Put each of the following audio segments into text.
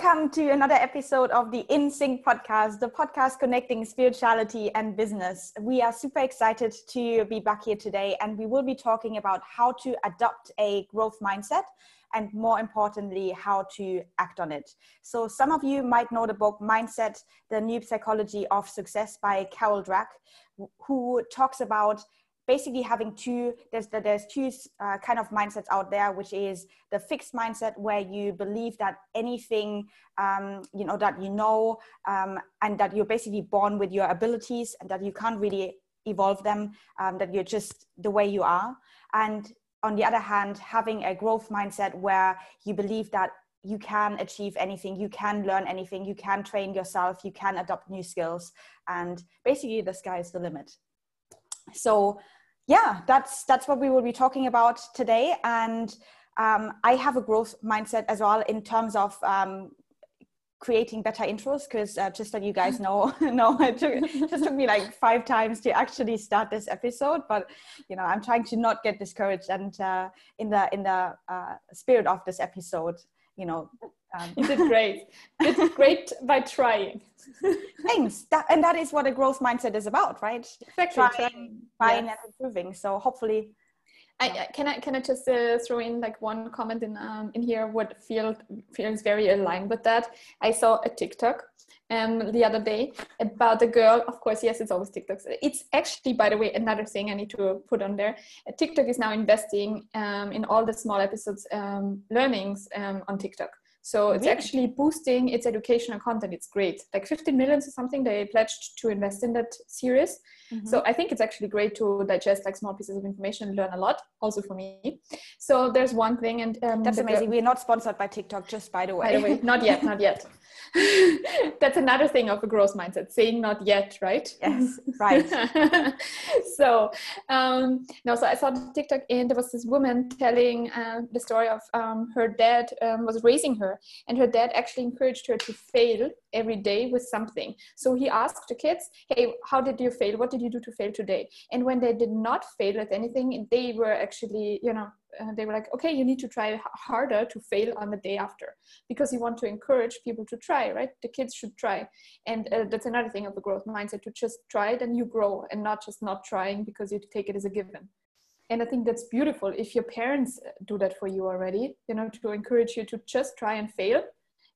Welcome to another episode of the In Sync podcast, the podcast connecting spirituality and business. We are super excited to be back here today, and we will be talking about how to adopt a growth mindset and more importantly, how to act on it. So, some of you might know the book Mindset The New Psychology of Success by Carol Dweck, who talks about basically having two there's there's two uh, kind of mindsets out there which is the fixed mindset where you believe that anything um, you know that you know um, and that you're basically born with your abilities and that you can't really evolve them um, that you're just the way you are. And on the other hand having a growth mindset where you believe that you can achieve anything you can learn anything you can train yourself you can adopt new skills. And basically the sky is the limit. So yeah, that's that's what we will be talking about today. And um, I have a growth mindset as well in terms of um, creating better intros because uh, just that you guys know know it, took, it just took me like five times to actually start this episode but you know i'm trying to not get discouraged and uh, in the in the uh, spirit of this episode you know um, you did great did great by trying Thanks. That, and that is what a growth mindset is about, right? Exactly. Trying, trying yes. and improving. So hopefully. I, can I can I just uh, throw in like one comment in um, in here what feel feels very aligned with that. I saw a TikTok um, the other day about a girl. Of course, yes, it's always TikToks. It's actually, by the way, another thing I need to put on there. TikTok is now investing um, in all the small episodes um, learnings um, on TikTok. So it's really? actually boosting its educational content. It's great. Like 15 millions or something they pledged to invest in that series. Mm-hmm. So I think it's actually great to digest like small pieces of information and learn a lot, also for me. So there's one thing, and um, that's amazing. We're not sponsored by TikTok, just by the way. By the way, not yet, not yet. that's another thing of a growth mindset, saying not yet, right? Yes, right. so um, no, so I saw the TikTok, and there was this woman telling uh, the story of um, her dad um, was raising her and her dad actually encouraged her to fail every day with something. So he asked the kids, Hey, how did you fail? What did you do to fail today? And when they did not fail at anything, they were actually, you know, uh, they were like, okay, you need to try harder to fail on the day after because you want to encourage people to try, right? The kids should try. And uh, that's another thing of the growth mindset to just try it and you grow and not just not trying because you take it as a given and i think that's beautiful if your parents do that for you already you know to encourage you to just try and fail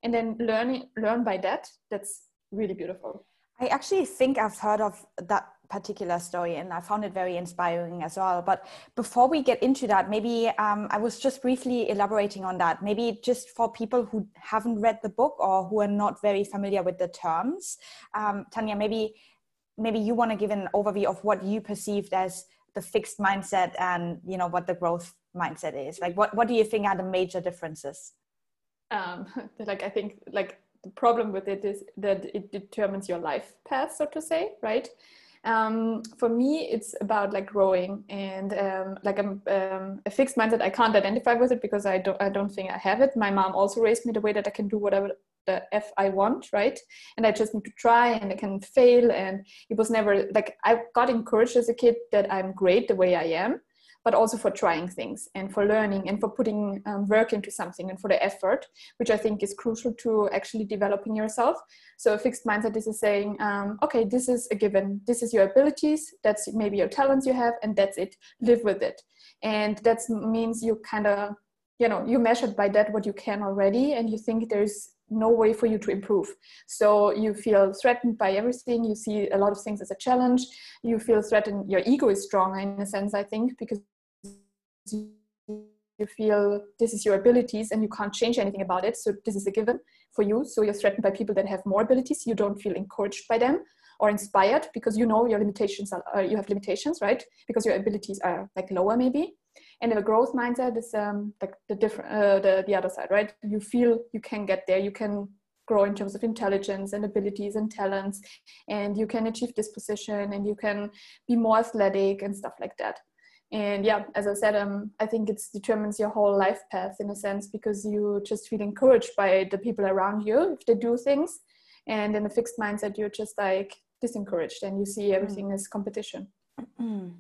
and then learn learn by that that's really beautiful i actually think i've heard of that particular story and i found it very inspiring as well. But before we get into that maybe um, i was just briefly elaborating on that. Maybe just for people who haven't read the book or who are not very familiar with the terms um, tanya maybe maybe you want to give an overview of what you perceived as the fixed mindset and you know what the growth mindset is. Like what what do you think are the major differences? Um like i think like the problem with it is that it determines your life path so to say right? Um, for me it's about like growing and um, like a, um, a fixed mindset. I can't identify with it because i don't i don't think i have it. My mom also raised me the way that i can do whatever the f i want right? And i just need to try and i can fail. And it was never like i got encouraged as a kid that i'm great the way i am but also for trying things and for learning and for putting um, work into something and for the effort, which I think is crucial to actually developing yourself. So a fixed mindset is saying, um, okay, this is a given, this is your abilities, that's maybe your talents you have, and that's it. Live with it, and that means you kind of, you know, you measured by that what you can already, and you think there's no way for you to improve. So you feel threatened by everything. You see a lot of things as a challenge. You feel threatened. Your ego is strong in a sense, I think, because you feel this is your abilities and you can't change anything about it. So this is a given for you. So you're threatened by people that have more abilities. You don't feel encouraged by them or inspired because you know your limitations are, uh, you have limitations, right? Because your abilities are like lower maybe. And the growth mindset is um, like the different, uh, the, the other side, right? You feel you can get there. You can grow in terms of intelligence and abilities and talents and you can achieve this position and you can be more athletic and stuff like that and yeah as i said um, i think it determines your whole life path in a sense because you just feel encouraged by the people around you if they do things. And in a fixed mindset you're just like disencouraged and you see everything mm. as competition. Mm.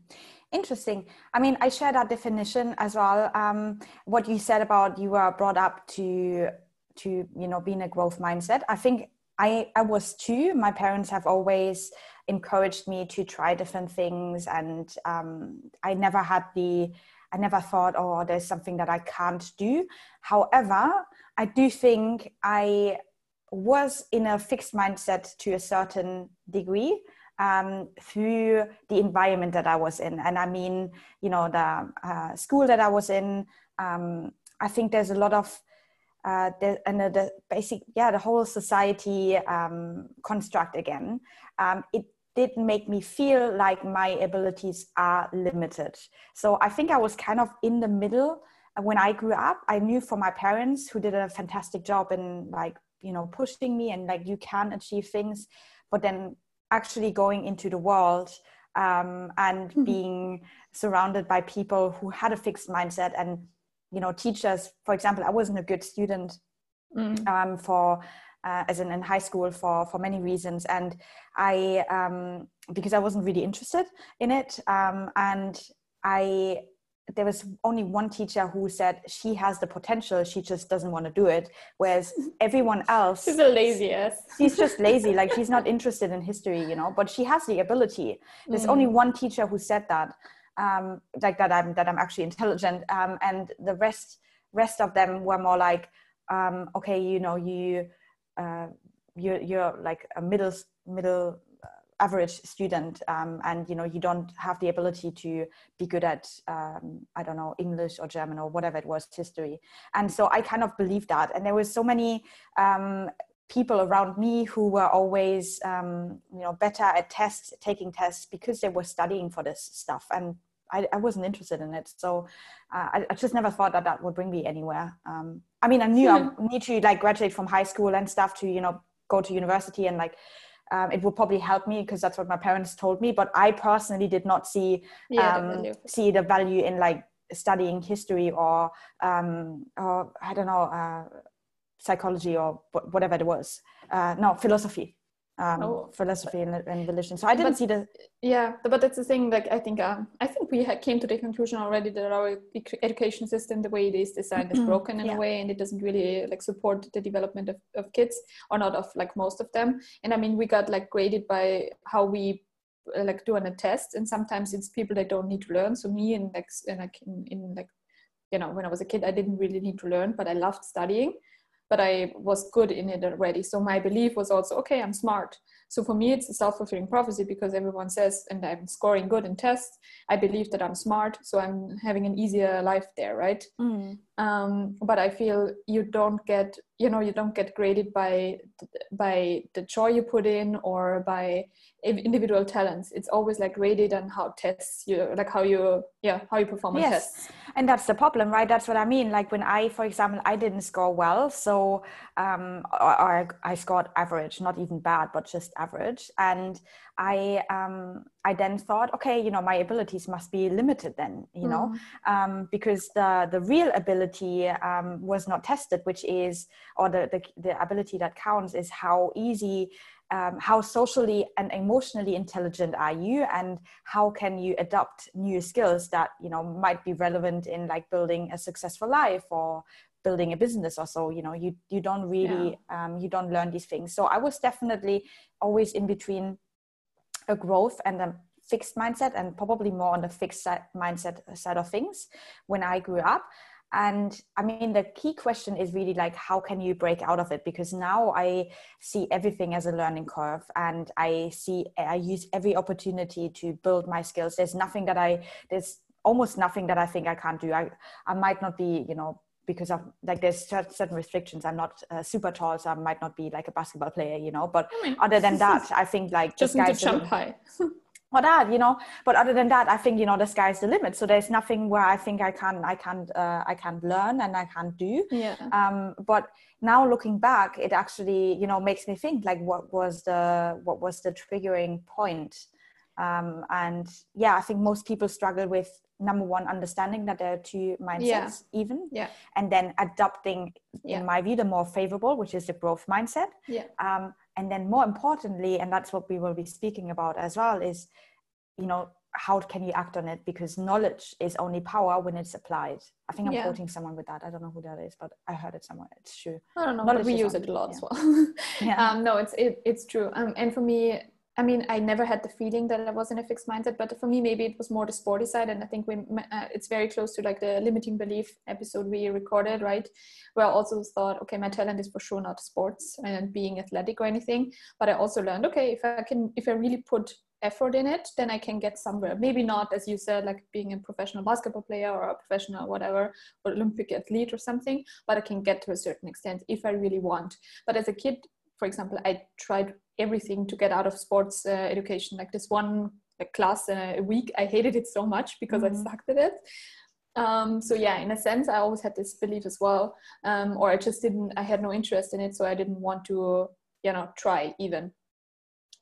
interesting. I mean i share that definition as well. Um, what you said about you were brought up to to you know be in a growth mindset i think i i was too. My parents have always encouraged me to try different things and um, i never had the i never thought oh there's something that i can't do however i do think i was in a fixed mindset to a certain degree um, through the environment that I was in. And I mean, you know, the uh, school that I was in, um, I think there's a lot of, uh, the, and the, the, basic, yeah, the whole society um, construct again. Um, it did make me feel like my abilities are limited. So I think I was kind of in the middle when I grew up. I knew from my parents who did a fantastic job in like, you know, pushing me and like, you can achieve things. But then actually going into the world um, and mm-hmm. being surrounded by people who had a fixed mindset and you know teachers for example i wasn't a good student mm. um, for uh, as in, in high school for for many reasons and i um, because i wasn't really interested in it um, and i there was only one teacher who said she has the potential she just doesn't want to do it whereas everyone else she's a lazy ass she's just lazy like she's not interested in history you know but she has the ability there's mm. only one teacher who said that um, like that i'm that i'm actually intelligent um, and the rest rest of them were more like um, okay you know you uh, you're, you're like a middle middle average student um, and you know you don't have the ability to be good at um, i don't know english or german or whatever it was history. And so i kind of believed that. And there was so many um, people around me who were always um, you know better at tests taking tests because they were studying for this stuff. And I, I wasn't interested in it. So uh, I, I, just never thought that that would bring me anywhere. Um, i mean i knew i need to like graduate from high school and stuff to you know go to university and like um, it would probably help me because that's what my parents told me. But i personally did not see yeah, um, the see the value in like studying history or um, or i don't know uh, psychology or whatever it was uh, no philosophy um, oh. philosophy and, and, religion. So I didn't but, see the. Yeah, but that's the thing. Like I think, um, I think we came to the conclusion already that our education system, the way it is designed, is broken in yeah. a way, and it doesn't really like support the development of, of kids, or not of like most of them. And I mean, we got like graded by how we like do on a test, and sometimes it's people that don't need to learn. So me and like and like in, in like you know when I was a kid, I didn't really need to learn, but I loved studying but I was good in it already. So my belief was also, okay, I'm smart. So for me, it's a self fulfilling prophecy because everyone says, and I'm scoring good in tests. I believe that I'm smart, so I'm having an easier life there, right? Mm. Um, but I feel you don't get, you know, you don't get graded by by the joy you put in or by individual talents. It's always like graded on how tests you, like how you, yeah, how you perform on yes. tests. And that's the problem, right? That's what I mean. Like when I, for example, I didn't score well, so um, or, or I scored average, not even bad, but just average and i um i then thought okay you know my abilities must be limited then you know mm. um, because the the real ability um, was not tested which is or the, the the ability that counts is how easy um, how socially and emotionally intelligent are you and how can you adopt new skills that you know might be relevant in like building a successful life or building a business or so you know you you don't really yeah. um, you don't learn these things so i was definitely always in between a growth and a fixed mindset and probably more on the fixed mindset side of things when i grew up. And i mean the key question is really like how can you break out of it? Because now i see everything as a learning curve and i see i use every opportunity to build my skills. There's nothing that i there's almost nothing that i think i can't do. I i might not be you know because of like there's certain restrictions. I'm not uh, super tall so i might not be like a basketball player you know but I mean, other than that i think like just need to jump high or that you know but other than that i think you know the sky's the limit. So there's nothing where i think i can i can't uh, i can't learn and i can't do. Yeah. Um but now looking back it actually you know makes me think like what was the what was the triggering point? Um and yeah i think most people struggle with number one understanding that there are two mindsets yeah. even yeah and then adopting yeah. in my view the more favorable which is the growth mindset yeah um, and then more importantly and that's what we will be speaking about as well is you know how can you act on it because knowledge is only power when it's applied i think i'm yeah. quoting someone with that i don't know who that is but i heard it somewhere it's true i don't know knowledge but we use it a lot yeah. as well yeah. um, no it's it, it's true um, and for me I mean, I never had the feeling that I was in a fixed mindset, but for me, maybe it was more the sporty side. And I think we, uh, it's very close to like the limiting belief episode we recorded, right? Where I also thought, okay, my talent is for sure not sports and being athletic or anything. But I also learned, okay, if I can, if I really put effort in it, then I can get somewhere. Maybe not, as you said, like being a professional basketball player or a professional whatever, or Olympic athlete or something, but I can get to a certain extent if I really want. But as a kid, for example, I tried everything to get out of sports uh, education. Like this one like, class a week, I hated it so much because mm-hmm. I sucked at it. Um, so yeah, in a sense, I always had this belief as well, um, or I just didn't. I had no interest in it, so I didn't want to, you know, try even.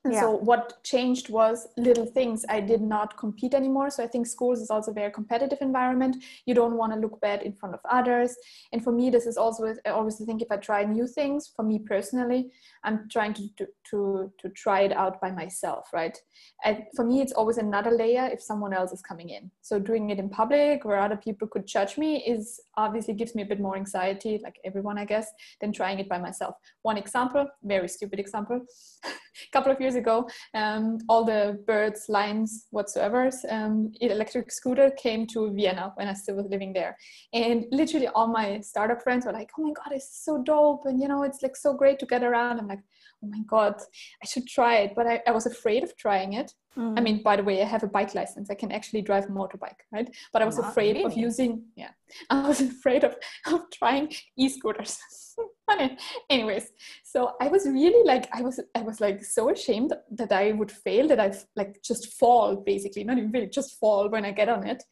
And yeah. so what changed was little things. I did not compete anymore. So I think schools is also a very competitive environment. You don't want to look bad in front of others. And for me, this is also I always think if I try new things, for me personally, I'm trying to to to, to try it out by myself, right? And for me, it's always another layer if someone else is coming in. So doing it in public where other people could judge me is obviously gives me a bit more anxiety, like everyone, I guess, than trying it by myself. One example, very stupid example. a couple of years ago, um, all the birds, Limes, whatsoever, um, electric scooter came to Vienna when I still was living there. And literally all my startup friends were like, oh my God, it's so dope. And, you know, it's like so great to get around. I'm like, oh my god i should try it but i, I was afraid of trying it mm. i mean by the way i have a bike license i can actually drive a motorbike right but i was Not afraid really. of using yeah i was afraid of, of trying e-scooters funny anyways so i was really like i was i was like so ashamed that i would fail that i like just fall basically not even really just fall when i get on it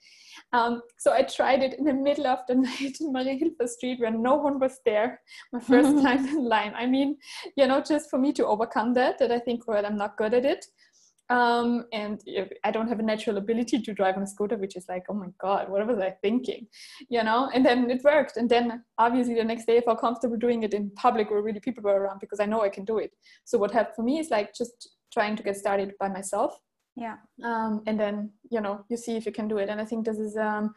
um, so I tried it in the middle of the night in Mariahilfer Street where no one was there. My first time in line. I mean, you know, just for me to overcome that, that I think, well, I'm not good at it. Um, and I don't have a natural ability to drive on a scooter, which is like, oh my God, what was I thinking? You know, and then it worked. And then obviously the next day I felt comfortable doing it in public where really people were around because I know I can do it. So what helped for me is like just trying to get started by myself yeah um, and then you know you see if you can do it and i think this is um,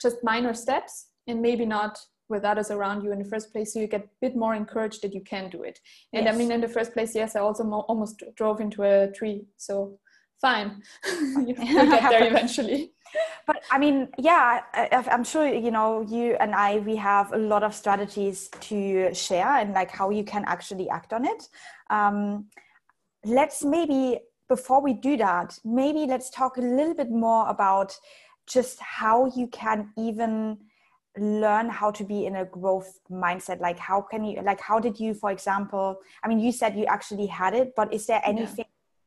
just minor steps and maybe not with others around you in the first place so you get a bit more encouraged that you can do it. And yes. i mean in the first place yes i also mo- almost drove into a tree so fine. You get there eventually. But i mean yeah I, i'm sure you know you and i we have a lot of strategies to share and like how you can actually act on it. Um, let's maybe before we do that, maybe let's talk a little bit more about just how you can even learn how to be in a growth mindset like how can you like how did you for example i mean you said you actually had it but is there anything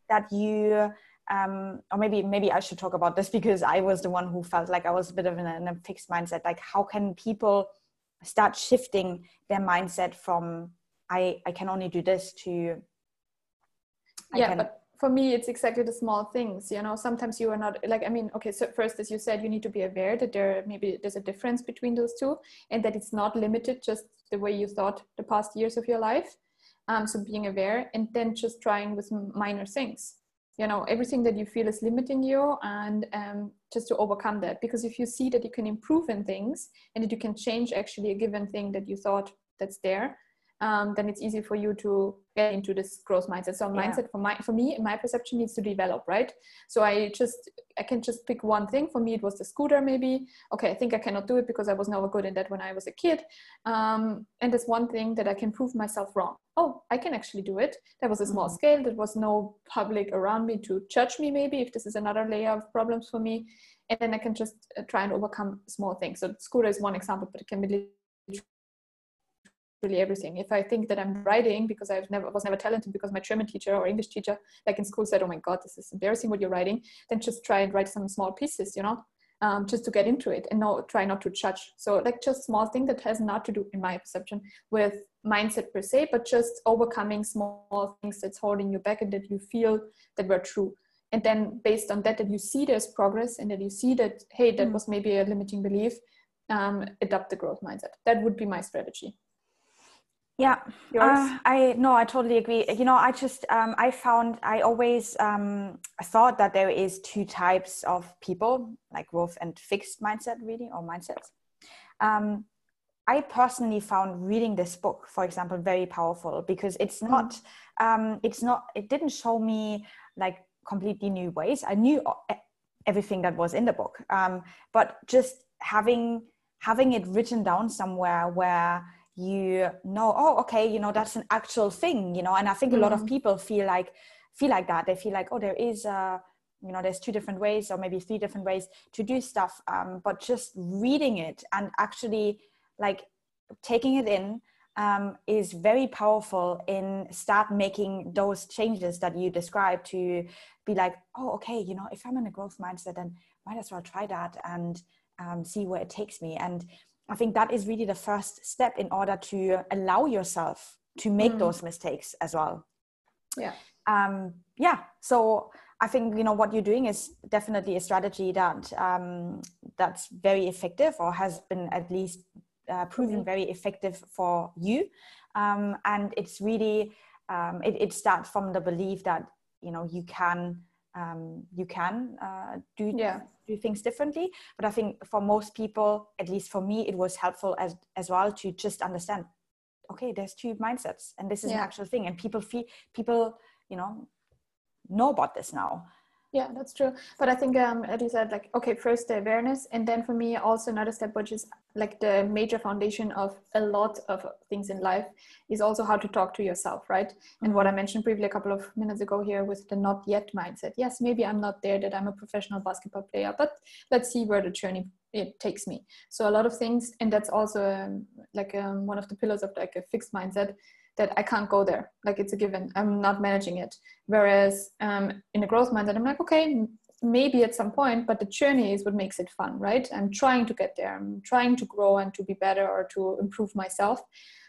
yeah. that you um, or maybe maybe I should talk about this because I was the one who felt like I was a bit of in a, in a fixed mindset. Like, how can people start shifting their mindset from I I can only do this to I yeah, can, but for me it's exactly the small things you know? Sometimes you are not like i mean okay so first as you said you need to be aware that there maybe there's a difference between those two and that it's not limited just the way you thought the past years of your life um, so being aware and then just trying with minor things. You know everything that you feel is limiting you and um, just to overcome that. Because if you see that you can improve in things and that you can change actually a given thing that you thought that's there um, then it's easy for you to get into this growth mindset. So yeah. mindset for my for me, my perception needs to develop, right? So I just I can just pick one thing. For me, it was the scooter, maybe. Okay, I think I cannot do it because I was never good in that when I was a kid. Um, and there's one thing that I can prove myself wrong. Oh, I can actually do it. That was a small mm-hmm. scale. There was no public around me to judge me. Maybe if this is another layer of problems for me, and then I can just uh, try and overcome small things. So scooter is one example, but it can be really everything. If I think that I'm writing because I've never was never talented because my German teacher or English teacher, like in school, said, "Oh my God, this is embarrassing what you're writing," then just try and write some small pieces, you know, um, just to get into it and no, try not to judge. So like just small thing that has not to do, in my perception, with mindset per se, but just overcoming small things that's holding you back and that you feel that were true. And then based on that, that you see there's progress and that you see that hey, that mm. was maybe a limiting belief. Um, adopt the growth mindset. That would be my strategy yeah uh, i no i totally agree. You know i just um, i found i always um, thought that there is two types of people like growth and fixed mindset really or mindsets. Um, i personally found reading this book for example very powerful because it's mm. not um, it's not it didn't show me like completely new ways. I knew everything that was in the book. Um, but just having having it written down somewhere where you know oh okay you know that's an actual thing you know and i think mm-hmm. a lot of mm. people feel like feel like that they feel like oh there is a you know there's two different ways or maybe three different ways to do stuff um, but just reading it and actually like taking it in um, is very powerful in start making those changes that you describe to be like oh okay you know if i'm in a growth mindset then might as well try that and um, see where it takes me and I think that is really the first step in order to allow yourself to make mm. those mistakes as well. Yeah. Um, yeah. So I think you know what you're doing is definitely a strategy that um, that's very effective or has been at least uh, proven mm-hmm. very effective for you. Um, and it's really um, it, it starts from the belief that you know you can um, you can uh, do yeah. do things differently. But I think for most people, at least for me, it was helpful as as well to just understand. Okay, there's two mindsets, and this is yeah. an actual thing, and people feel people you know know about this now yeah that's true. But i think um as you said like okay first the awareness and then for me also another step which is like the major foundation of a lot of things in life is also how to talk to yourself right? And what i mm-hmm. mentioned briefly a couple of minutes ago here with the not yet mindset. Yes maybe i'm not there that i'm a professional basketball player but let's see where the journey it takes me. So a lot of things and that's also um, like um, one of the pillars of like a fixed mindset that I can't go there. Like it's a given. I'm not managing it. Whereas um, in a growth mindset, I'm like, okay, maybe at some point, but the journey is what makes it fun, right? I'm trying to get there. I'm trying to grow and to be better or to improve myself.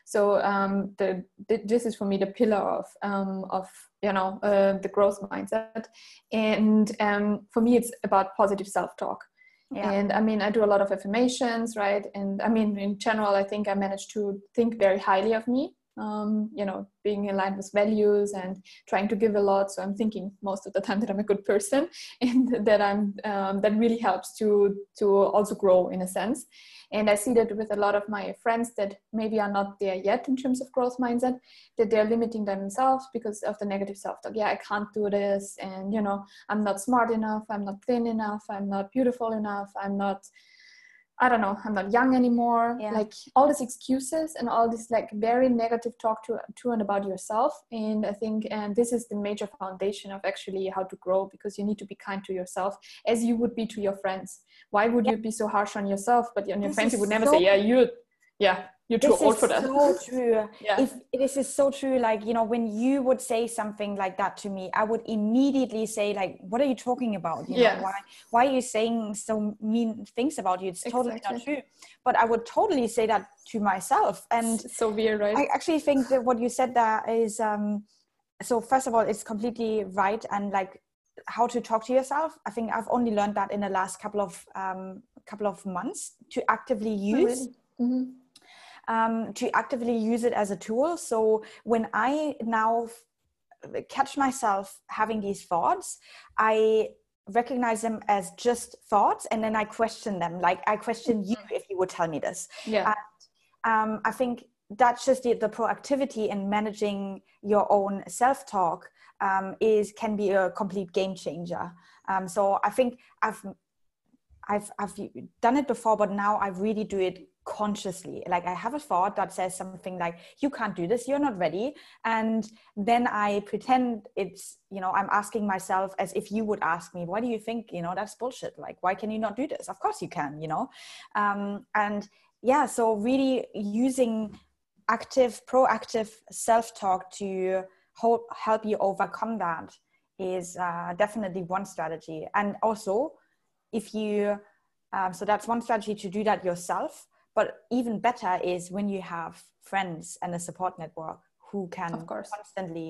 So um, the, the, this is for me the pillar of um, of you know uh, the growth mindset, and um, for me it's about positive self talk. Yeah. And I mean, I do a lot of affirmations, right? And I mean, in general, I think I manage to think very highly of me um, you know being aligned with values and trying to give a lot. So i'm thinking most of the time that i'm a good person and that i'm um, that really helps to to also grow in a sense. And i see that with a lot of my friends that maybe are not there yet in terms of growth mindset that they're limiting themselves because of the negative self-talk. Yeah i can't do this. And you know i'm not smart enough. I'm not thin enough. I'm not beautiful enough. I'm not I don't know, I'm not young anymore. Yeah. Like all these excuses and all this like very negative talk to to and about yourself. And I think and this is the major foundation of actually how to grow because you need to be kind to yourself as you would be to your friends. Why would yeah. you be so harsh on yourself? But on your this friends you would never so say, Yeah, you yeah you're too this old for that. so true. Yeah. if this is so true like you know when you would say something like that to me i would immediately say like what are you talking about? You yeah. Know, why why are you saying so mean things about you? It's totally exactly. not true. But i would totally say that to myself. And it's so weird right? I actually think that what you said there is um so first of all it's completely right and like how to talk to yourself. I think i've only learned that in the last couple of um couple of months to actively use oh, really? mm-hmm um, to actively use it as a tool. So when I now f- catch myself having these thoughts, I recognize them as just thoughts and then I question them. Like I question you mm-hmm. if you would tell me this. Yeah. And, um, I think that's just the, the proactivity in managing your own self-talk um, is can be a complete game changer. Um, so I think I've I've I've done it before, but now I really do it consciously. Like i have a thought that says something like you can't do this. You're not ready. And then i pretend it's you know i'm asking myself as if you would ask me why do you think you know that's bullshit? Like why can you not do this? Of course you can you know? Um, and yeah so really using active proactive self-talk to help help you overcome that is uh, definitely one strategy. And also if you um, so that's one strategy to do that yourself but even better is when you have friends and a support network who can of course. constantly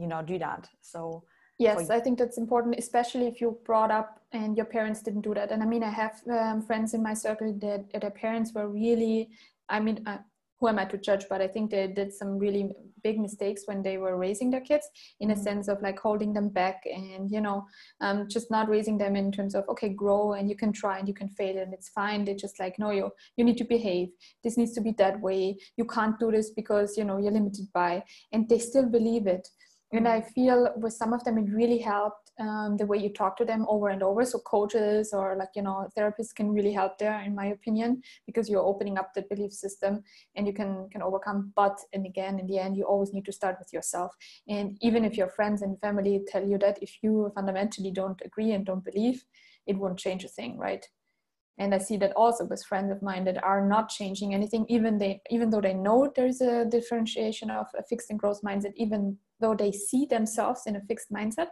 you know do that so yes i think that's important especially if you brought up and your parents didn't do that and i mean i have um, friends in my circle that, their parents were really i mean uh, who am I to judge? But I think they did some really big mistakes when they were raising their kids in a mm-hmm. sense of like holding them back and, you know, um, just not raising them in terms of, okay, grow and you can try and you can fail and it's fine. They're just like, no, you, you need to behave. This needs to be that way. You can't do this because, you know, you're limited by, and they still believe it and i feel with some of them it really helped um, the way you talk to them over and over. So coaches or like you know therapists can really help there in my opinion because you're opening up the belief system and you can can overcome. But and again in the end you always need to start with yourself. And even if your friends and family tell you that if you fundamentally don't agree and don't believe it won't change a thing right? And i see that also with friends of mine that are not changing anything even they even though they know there's a differentiation of a fixed and growth mindset even though they see themselves in a fixed mindset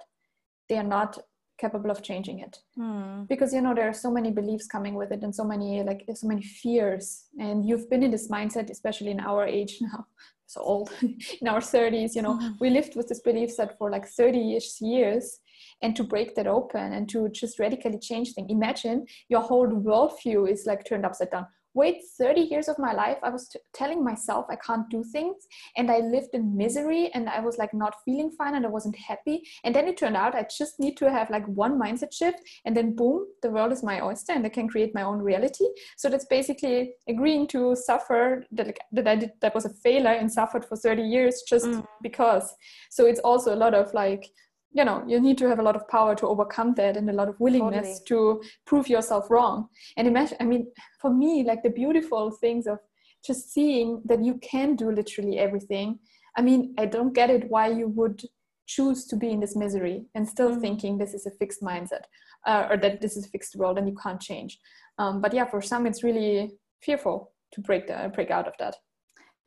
they are not capable of changing it. Hmm. because you know there are so many beliefs coming with it and so many like so many fears. And you've been in this mindset especially in our age now so old in our 30s you know. Mm-hmm. we lived with this belief set for like 30ish years. And to break that open and to just radically change things. Imagine your whole worldview is like turned upside down wait 30 years of my life i was t- telling myself i can't do things and i lived in misery and i was like not feeling fine and i wasn't happy. And then it turned out i just need to have like one mindset shift and then boom the world is my oyster and i can create my own reality. So that's basically agreeing to suffer that, like, that i did that was a failure and suffered for 30 years just mm. because. So it's also a lot of like you know you need to have a lot of power to overcome that and a lot of willingness totally. to prove yourself wrong and imagine i mean for me like the beautiful things of just seeing that you can do literally everything i mean i don't get it why you would choose to be in this misery and still mm-hmm. thinking this is a fixed mindset uh, or that this is a fixed world and you can't change um, but yeah for some it's really fearful to break the break out of that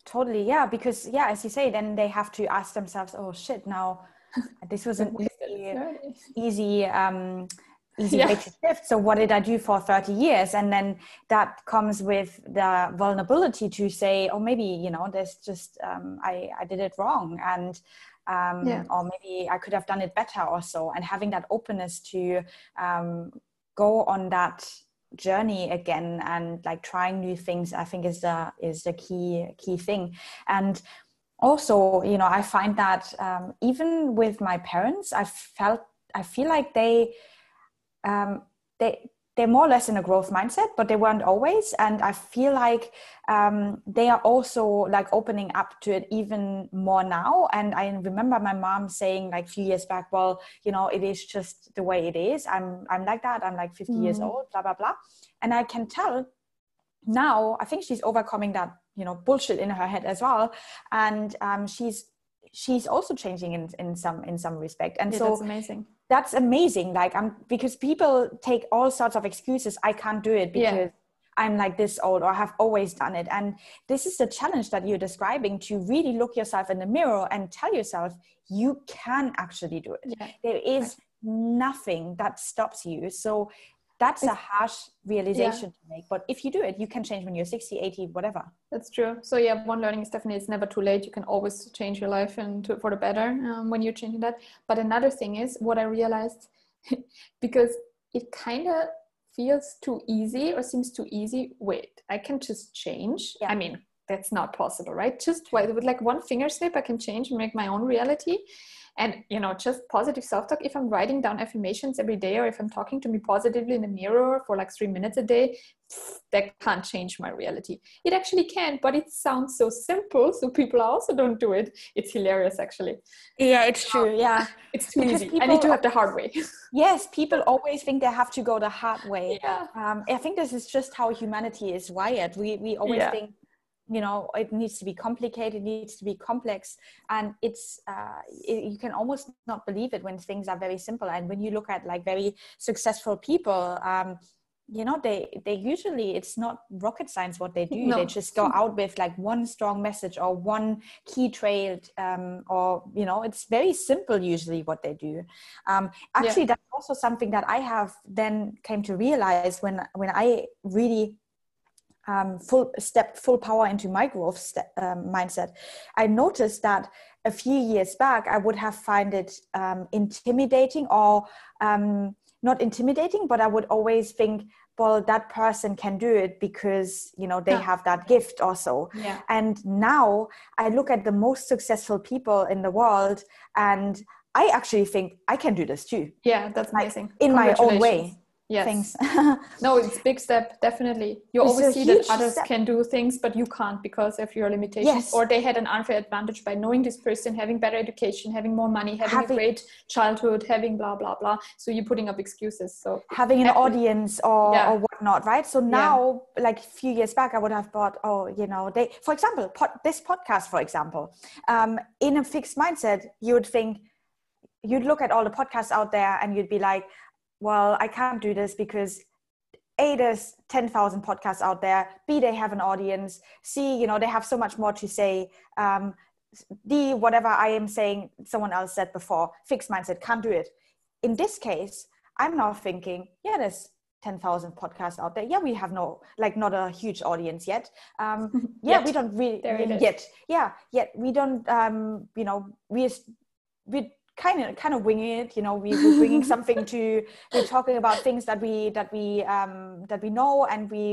totally yeah because yeah as you say then they have to ask themselves oh shit now this was an easy, easy, um, easy yeah. way to shift. So what did I do for 30 years? And then that comes with the vulnerability to say, oh, maybe, you know, there's just, um, I, I did it wrong. And, um, yeah. or maybe I could have done it better also. And having that openness to um, go on that journey again and like trying new things i think is the is the key key thing and also you know i find that um, even with my parents i felt i feel like they um, they they're more or less in a growth mindset but they weren't always. And i feel like um, they are also like opening up to it even more now. And i remember my mom saying like a few years back well you know it is just the way it is. I'm i'm like that. I'm like 50 mm. years old blah blah blah. And i can tell now i think she's overcoming that you know bullshit in her head as well. And um, she's she's also changing in, in some in some respect. And yeah, so that's amazing. that's amazing. Like i'm because people take all sorts of excuses. I can't do it because yeah. i'm like this old or have always done it. And this is the challenge that you're describing to really look yourself in the mirror and tell yourself you can actually do it. Yeah. there is nothing that stops you. So that's a harsh realization yeah. to make but if you do it you can change when you're 60 80 whatever. That's true. So yeah one learning is definitely it's never too late. You can always change your life and to, for the better um, when you're changing that. But another thing is what i realized because it kind of feels too easy or seems too easy wait i can just change? Yeah. i mean that's not possible right? Just with like one finger snip i can change and make my own reality and you know just positive self-talk. If i'm writing down affirmations every day or if i'm talking to me positively in the mirror for like three minutes a day that can't change my reality. It actually can but it sounds so simple so people also don't do it. It's hilarious actually. Yeah it's true yeah. it's too because easy. I need to have the hard way. Yes people always think they have to go the hard way. Yeah. Um, i think this is just how humanity is wired. We we always yeah. think you know it needs to be complicated it needs to be complex and it's uh, it, you can almost not believe it when things are very simple and when you look at like very successful people um, you know they they usually it's not rocket science what they do no. they just go out with like one strong message or one key trait um, or you know it's very simple usually what they do um, actually yeah. that's also something that i have then came to realize when when i really um, full step full power into my growth step, um, mindset. I noticed that a few years back i would have find it um, intimidating or um, not intimidating but i would always think well that person can do it because you know they yeah. have that gift also yeah. and now i look at the most successful people in the world and i actually think i can do this too. Yeah that's amazing. in my own way yes. things. no, it's big step, definitely. You it's always see that others step. can do things, but you can't because of your limitations. Yes. Or they had an unfair advantage by knowing this person, having better education, having more money, having, having a great childhood, having blah blah blah. So you're putting up excuses. So having an audience or, yeah. or whatnot, right? So now, yeah. like a few years back, I would have thought, oh, you know, they, for example, pod, this podcast, for example, um, in a fixed mindset, you would think you'd look at all the podcasts out there and you'd be like well, I can't do this because a there's 10,000 podcasts out there. B they have an audience. C you know they have so much more to say. Um, d whatever i am saying someone else said before. Fixed mindset can't do it. In this case i'm now thinking yeah there's 10,000 podcasts out there. Yeah we have no like not a huge audience yet. Um, yeah yet. we don't really, really yet. Yeah yet we don't um, you know we we kind of kind of wing it you know we, we're bringing something to we're talking about things that we that we um that we know and we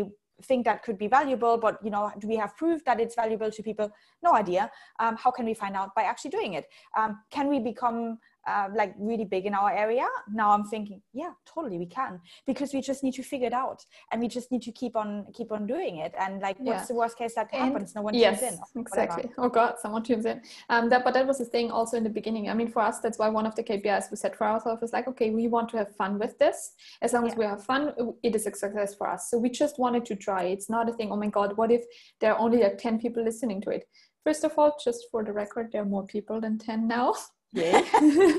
think that could be valuable but you know do we have proof that it's valuable to people? No idea. Um, how can we find out by actually doing it? Um, can we become uh, like really big in our area now i'm thinking yeah totally we can because we just need to figure it out and we just need to keep on keep on doing it and like yeah. what's the worst case that and happens? No one yes, tunes in exactly. Oh god someone tunes in. Um that but that was the thing also in the beginning. I mean for us that's why one of the kpis we set for ourselves is like okay we want to have fun with this. As long yeah. as we have fun it is a success for us. So we just wanted to try. It's not a thing oh my god what if there are only like 10 people listening to it? First of all, just for the record, there are more people than 10 now. Yeah.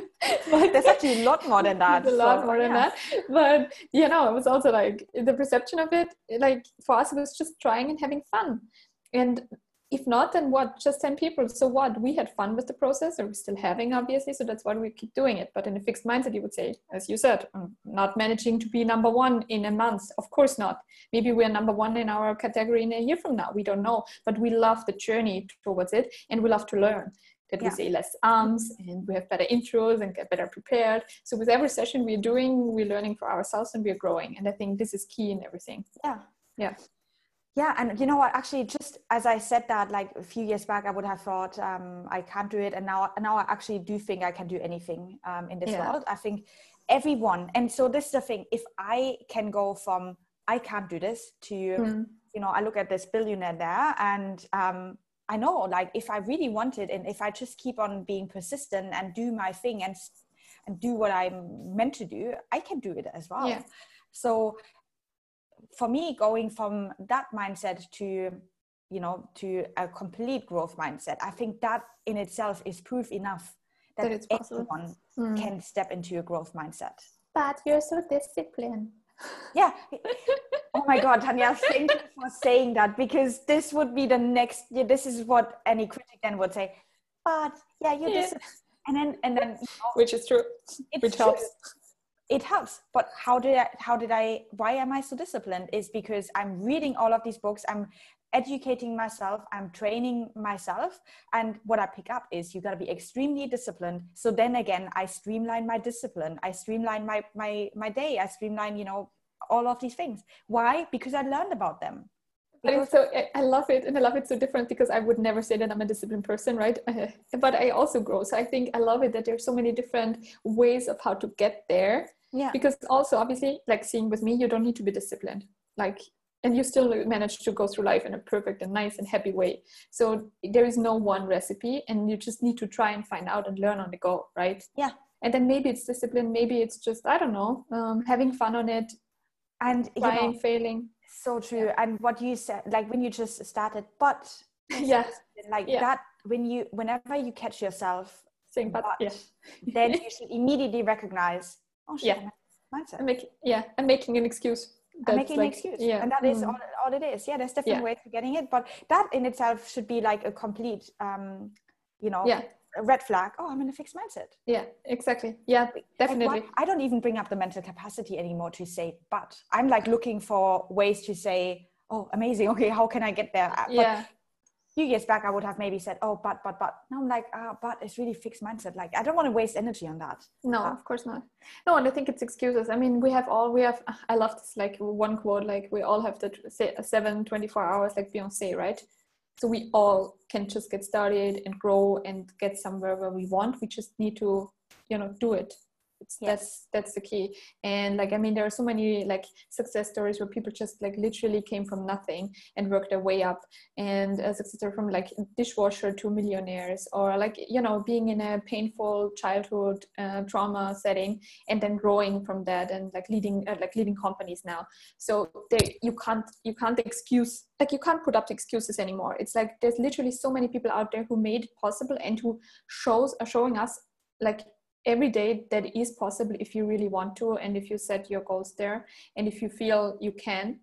but there's actually a lot more than that. a lot so, more than that. But you know, it was also like the perception of it, like for us, it was just trying and having fun. And if not, then what? Just 10 people. So what? We had fun with the process, or we're still having, obviously. So that's why we keep doing it. But in a fixed mindset, you would say, as you said, I'm not managing to be number one in a month. Of course not. Maybe we're number one in our category in a year from now. We don't know. But we love the journey towards it and we love to learn that yeah. we say less arms and we have better intros and get better prepared. So with every session we're doing, we're learning for ourselves and we're growing. And I think this is key in everything. Yeah. Yeah. Yeah, and you know what? Actually, just as I said that, like a few years back, I would have thought um, I can't do it, and now, now I actually do think I can do anything um, in this yeah. world. I think everyone, and so this is the thing: if I can go from I can't do this to, mm. you know, I look at this billionaire there, and um, I know like if I really want it and if I just keep on being persistent and do my thing and and do what I'm meant to do, I can do it as well. Yeah. So for me, going from that mindset to you know to a complete growth mindset, I think that in itself is proof enough that, that everyone mm. can step into a growth mindset. But you're so disciplined yeah oh my god tanya thank you for saying that because this would be the next yeah, this is what any critic then would say but yeah you yeah. and then and then you know, which is true which true. helps it helps but how did i how did i why am i so disciplined is because i'm reading all of these books i'm educating myself i'm training myself and what i pick up is you got to be extremely disciplined so then again i streamline my discipline i streamline my my my day i streamline you know all of these things why because i learned about them because so I love it, and I love it so different because I would never say that I'm a disciplined person, right? but I also grow, so I think I love it that there's so many different ways of how to get there. Yeah. Because also, obviously, like seeing with me, you don't need to be disciplined. Like and you still manage to go through life in a perfect and nice and happy way so there is no one recipe and you just need to try and find out and learn on the go right yeah and then maybe it's discipline maybe it's just i don't know um, having fun on it and trying you know, failing so true yeah. and what you said like when you just started but yeah like yeah. that when you whenever you catch yourself saying but, but yeah. then you should immediately recognize oh shit, yeah mindset. I'm making, yeah i'm making an excuse I'm making like, an excuse. Yeah. And that is mm. all, all it is. Yeah, there's different yeah. ways of getting it, but that in itself should be like a complete, um, you know, yeah. red flag. Oh, I'm in a fixed mindset. Yeah, exactly. Yeah, definitely. I don't even bring up the mental capacity anymore to say, but I'm like looking for ways to say, oh amazing okay how can i get there but yeah few years back i would have maybe said oh but but but. Now i'm like ah but it's really fixed mindset. Like i don't want to waste energy on that. No uh, of course not. No and i think it's excuses. I mean we have all we have i love this like one quote like we all have the say 7 24 hours like beyonce right? So we all can just get started and grow and get somewhere where we want. We just need to you know do it it's, yes. that's that's the key. And like i mean there are so many like success stories where people just like literally came from nothing and worked their way up. And a success story from like dishwasher to millionaires or like you know being in a painful childhood uh, trauma setting and then growing from that and like leading uh, like leading companies now. So they you can't you can't excuse like you can't put up excuses anymore. It's like there's literally so many people out there who made it possible and who shows are showing us like every day that is possible if you really want to and if you set your goals there and if you feel you can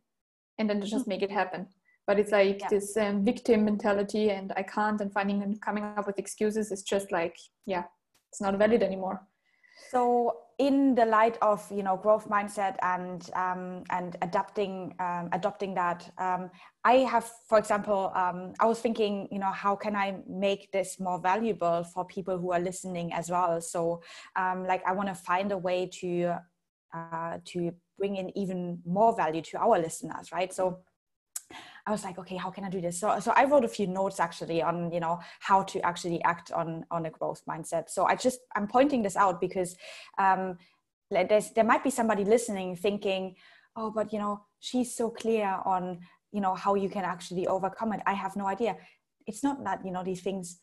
and then just mm-hmm. make it happen but it's like yeah. this um, victim mentality and i can't and finding and coming up with excuses is just like yeah it's not valid anymore so in the light of you know growth mindset and um, and adapting um, adopting that um, i have for example um, i was thinking you know how can i make this more valuable for people who are listening as well? So um, like i want to find a way to uh, to bring in even more value to our listeners right? So I was like, okay, how can I do this? So, so I wrote a few notes actually on, you know, how to actually act on on a growth mindset. So I just I'm pointing this out because um, there's there might be somebody listening thinking, oh, but you know, she's so clear on you know how you can actually overcome it. I have no idea. It's not that you know these things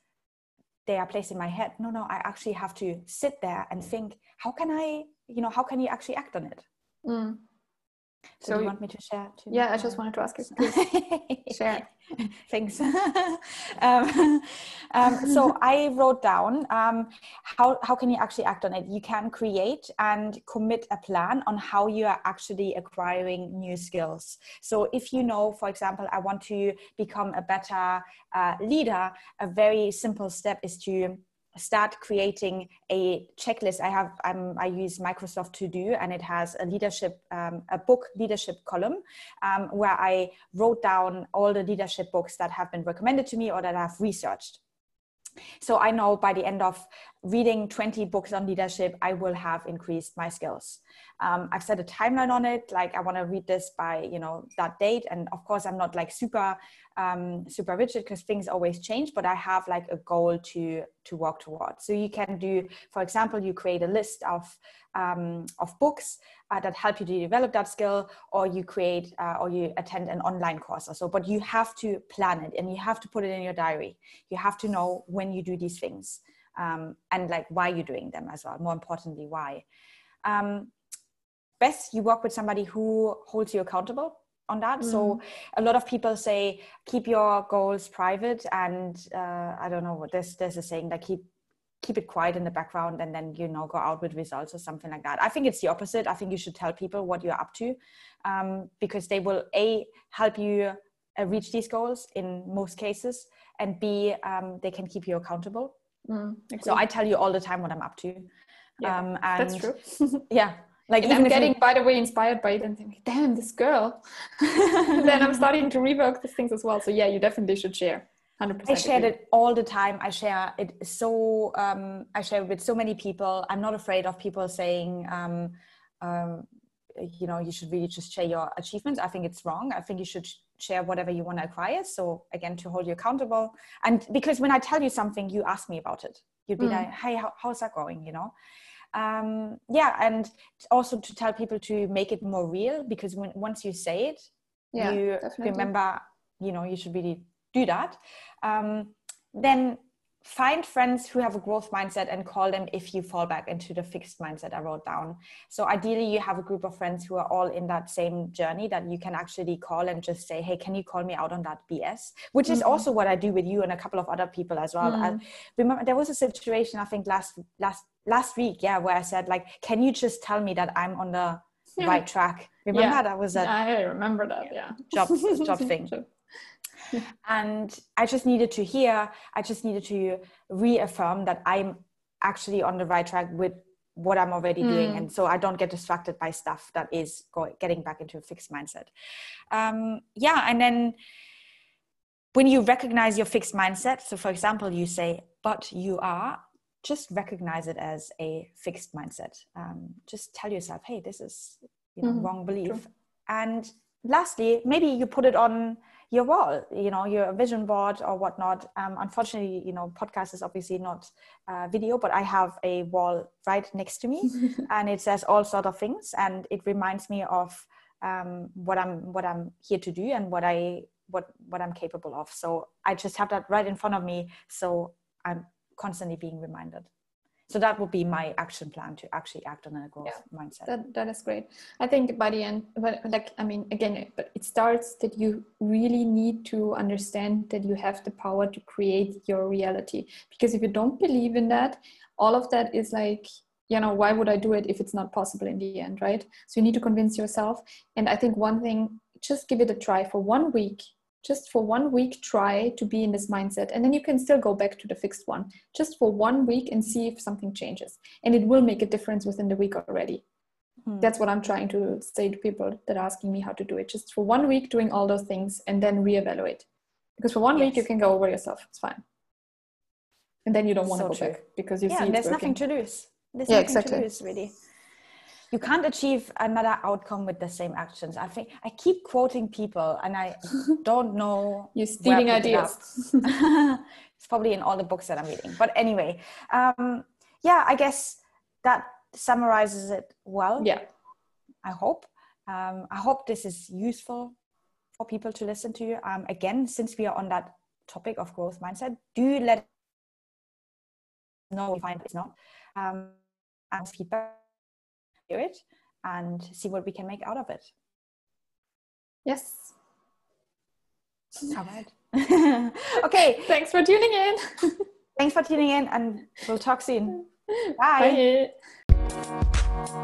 they are placed in my head. No, no, I actually have to sit there and think, how can I, you know, how can you actually act on it? Mm. So, you want me to share? Too? Yeah, I just wanted to ask you. share. Thanks. um, um, so I wrote down um, how how can you actually act on it? You can create and commit a plan on how you are actually acquiring new skills. So if you know, for example, I want to become a better uh, leader, a very simple step is to start creating a checklist. I have um, i use microsoft to do and it has a leadership um, a book leadership column um, where i wrote down all the leadership books that have been recommended to me or that i've researched. So i know by the end of reading 20 books on leadership i will have increased my skills. Um, i've set a timeline on it like i want to read this by you know that date. And of course i'm not like super um, super rigid because things always change but i have like a goal to to work towards. So you can do for example you create a list of um, of books uh, that help you to develop that skill or you create uh, or you attend an online course or so. But you have to plan it and you have to put it in your diary. You have to know when you do these things um, and like why you're doing them as well more importantly why. Um, best you work with somebody who holds you accountable on that. Mm. so a lot of people say keep your goals private and uh, i don't know what this there's a saying that keep keep it quiet in the background and then you know go out with results or something like that. I think it's the opposite. I think you should tell people what you're up to um, because they will a help you uh, reach these goals in most cases and b um, they can keep you accountable Mm, so I tell you all the time what I'm up to. Yeah, um, and that's true. yeah. Like I'm getting, by the way, inspired by it and thinking, damn, this girl. then I'm starting to rework these things as well. So yeah, you definitely should share. 100% I share it all the time. I share it so, um, I share it with so many people. I'm not afraid of people saying, um, um, you know, you should really just share your achievements. I think it's wrong. I think you should share whatever you want to acquire. So again, to hold you accountable. And because when I tell you something, you ask me about it. You'd be mm. like, hey, how, how's that going? You know? Um, yeah. And also to tell people to make it more real because when, once you say it, yeah, you definitely. remember, you know, you should really do that. Um, then find friends who have a growth mindset and call them if you fall back into the fixed mindset I wrote down. So ideally you have a group of friends who are all in that same journey that you can actually call and just say, Hey, can you call me out on that BS? Which is mm-hmm. also what I do with you and a couple of other people as well. Mm-hmm. I remember there was a situation I think last last last week, yeah, where I said like, can you just tell me that I'm on the yeah. right track? Remember yeah. that was a I remember that, yeah. Job job thing. And I just needed to hear, I just needed to reaffirm that I'm actually on the right track with what I'm already mm. doing, and so I don't get distracted by stuff that is going, getting back into a fixed mindset. Um, yeah, and then when you recognize your fixed mindset, so for example, you say, "But you are," just recognize it as a fixed mindset. Um, just tell yourself, "Hey, this is you know mm-hmm. wrong belief," True. and lastly, maybe you put it on your wall, you know, your vision board or whatnot. Um, unfortunately, you know, podcast is obviously not uh, video, but I have a wall right next to me, and it says all sort of things, and it reminds me of um, what I'm what I'm here to do and what I what what I'm capable of. So I just have that right in front of me, so I'm constantly being reminded so that would be my action plan to actually act on a growth yeah, mindset. That, that is great. I think by the end but like i mean again but it starts that you really need to understand that you have the power to create your reality. Because if you don't believe in that all of that is like you know why would i do it if it's not possible in the end right? So you need to convince yourself. And i think one thing just give it a try for one week just for one week try to be in this mindset and then you can still go back to the fixed one. Just for one week and see if something changes. And it will make a difference within the week already. Hmm. that's what i'm trying to say to people that are asking me how to do it. Just for one week doing all those things and then reevaluate. Because for one yes. week you can go over yourself. It's fine. And then you don't want so to go true. back because you see yeah, see there's nothing to lose. There's yeah, nothing exactly. to lose really you can't achieve another outcome with the same actions. I think I keep quoting people and I don't know. You're stealing ideas. It it's probably in all the books that I'm reading. But anyway, um, yeah, I guess that summarizes it well. Yeah. I hope. Um, I hope this is useful for people to listen to. Um, again, since we are on that topic of growth mindset, do let know if find it's not. Um, and feedback it and see what we can make out of it. Yes. All right. okay. Thanks for tuning in. Thanks for tuning in, and we'll talk soon. Bye. Bye.